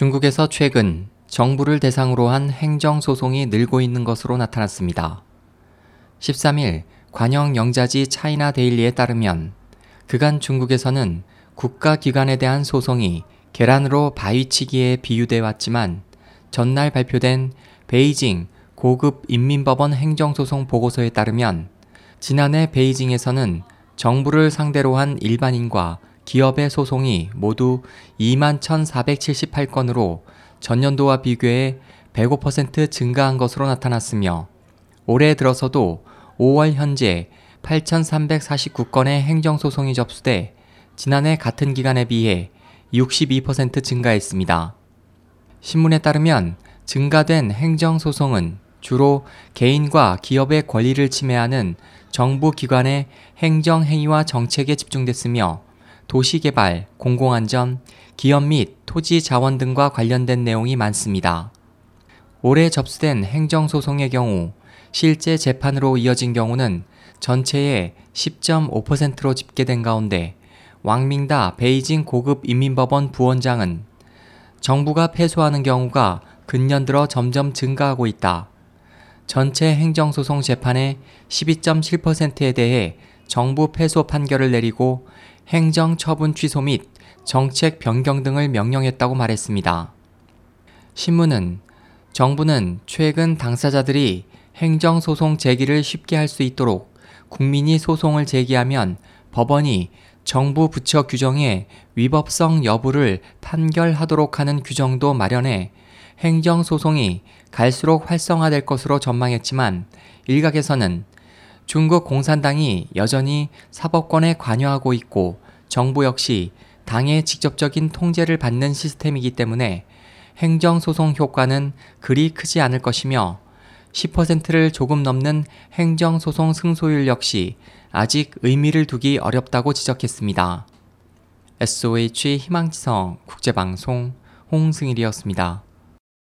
중국에서 최근 정부를 대상으로 한 행정소송이 늘고 있는 것으로 나타났습니다. 13일 관영 영자지 차이나 데일리에 따르면 그간 중국에서는 국가기관에 대한 소송이 계란으로 바위치기에 비유돼 왔지만 전날 발표된 베이징 고급 인민법원 행정소송 보고서에 따르면 지난해 베이징에서는 정부를 상대로 한 일반인과 기업의 소송이 모두 2만 1,478건으로 전년도와 비교해 105% 증가한 것으로 나타났으며 올해 들어서도 5월 현재 8,349건의 행정소송이 접수돼 지난해 같은 기간에 비해 62% 증가했습니다. 신문에 따르면 증가된 행정소송은 주로 개인과 기업의 권리를 침해하는 정부 기관의 행정행위와 정책에 집중됐으며 도시개발, 공공안전, 기업 및 토지 자원 등과 관련된 내용이 많습니다. 올해 접수된 행정소송의 경우 실제 재판으로 이어진 경우는 전체의 10.5%로 집계된 가운데 왕밍다 베이징 고급 인민법원 부원장은 정부가 패소하는 경우가 근년 들어 점점 증가하고 있다. 전체 행정소송 재판의 12.7%에 대해 정부 패소 판결을 내리고 행정 처분 취소 및 정책 변경 등을 명령했다고 말했습니다. 신문은 정부는 최근 당사자들이 행정소송 제기를 쉽게 할 수 있도록 국민이 소송을 제기하면 법원이 정부 부처 규정의 위법성 여부를 판결하도록 하는 규정도 마련해 행정소송이 갈수록 활성화될 것으로 전망했지만 일각에서는 중국 공산당이 여전히 사법권에 관여하고 있고 정부 역시 당의 직접적인 통제를 받는 시스템이기 때문에 행정소송 효과는 그리 크지 않을 것이며 10%를 조금 넘는 행정소송 승소율 역시 아직 의미를 두기 어렵다고 지적했습니다. SOH 희망지성 국제방송 홍승일이었습니다.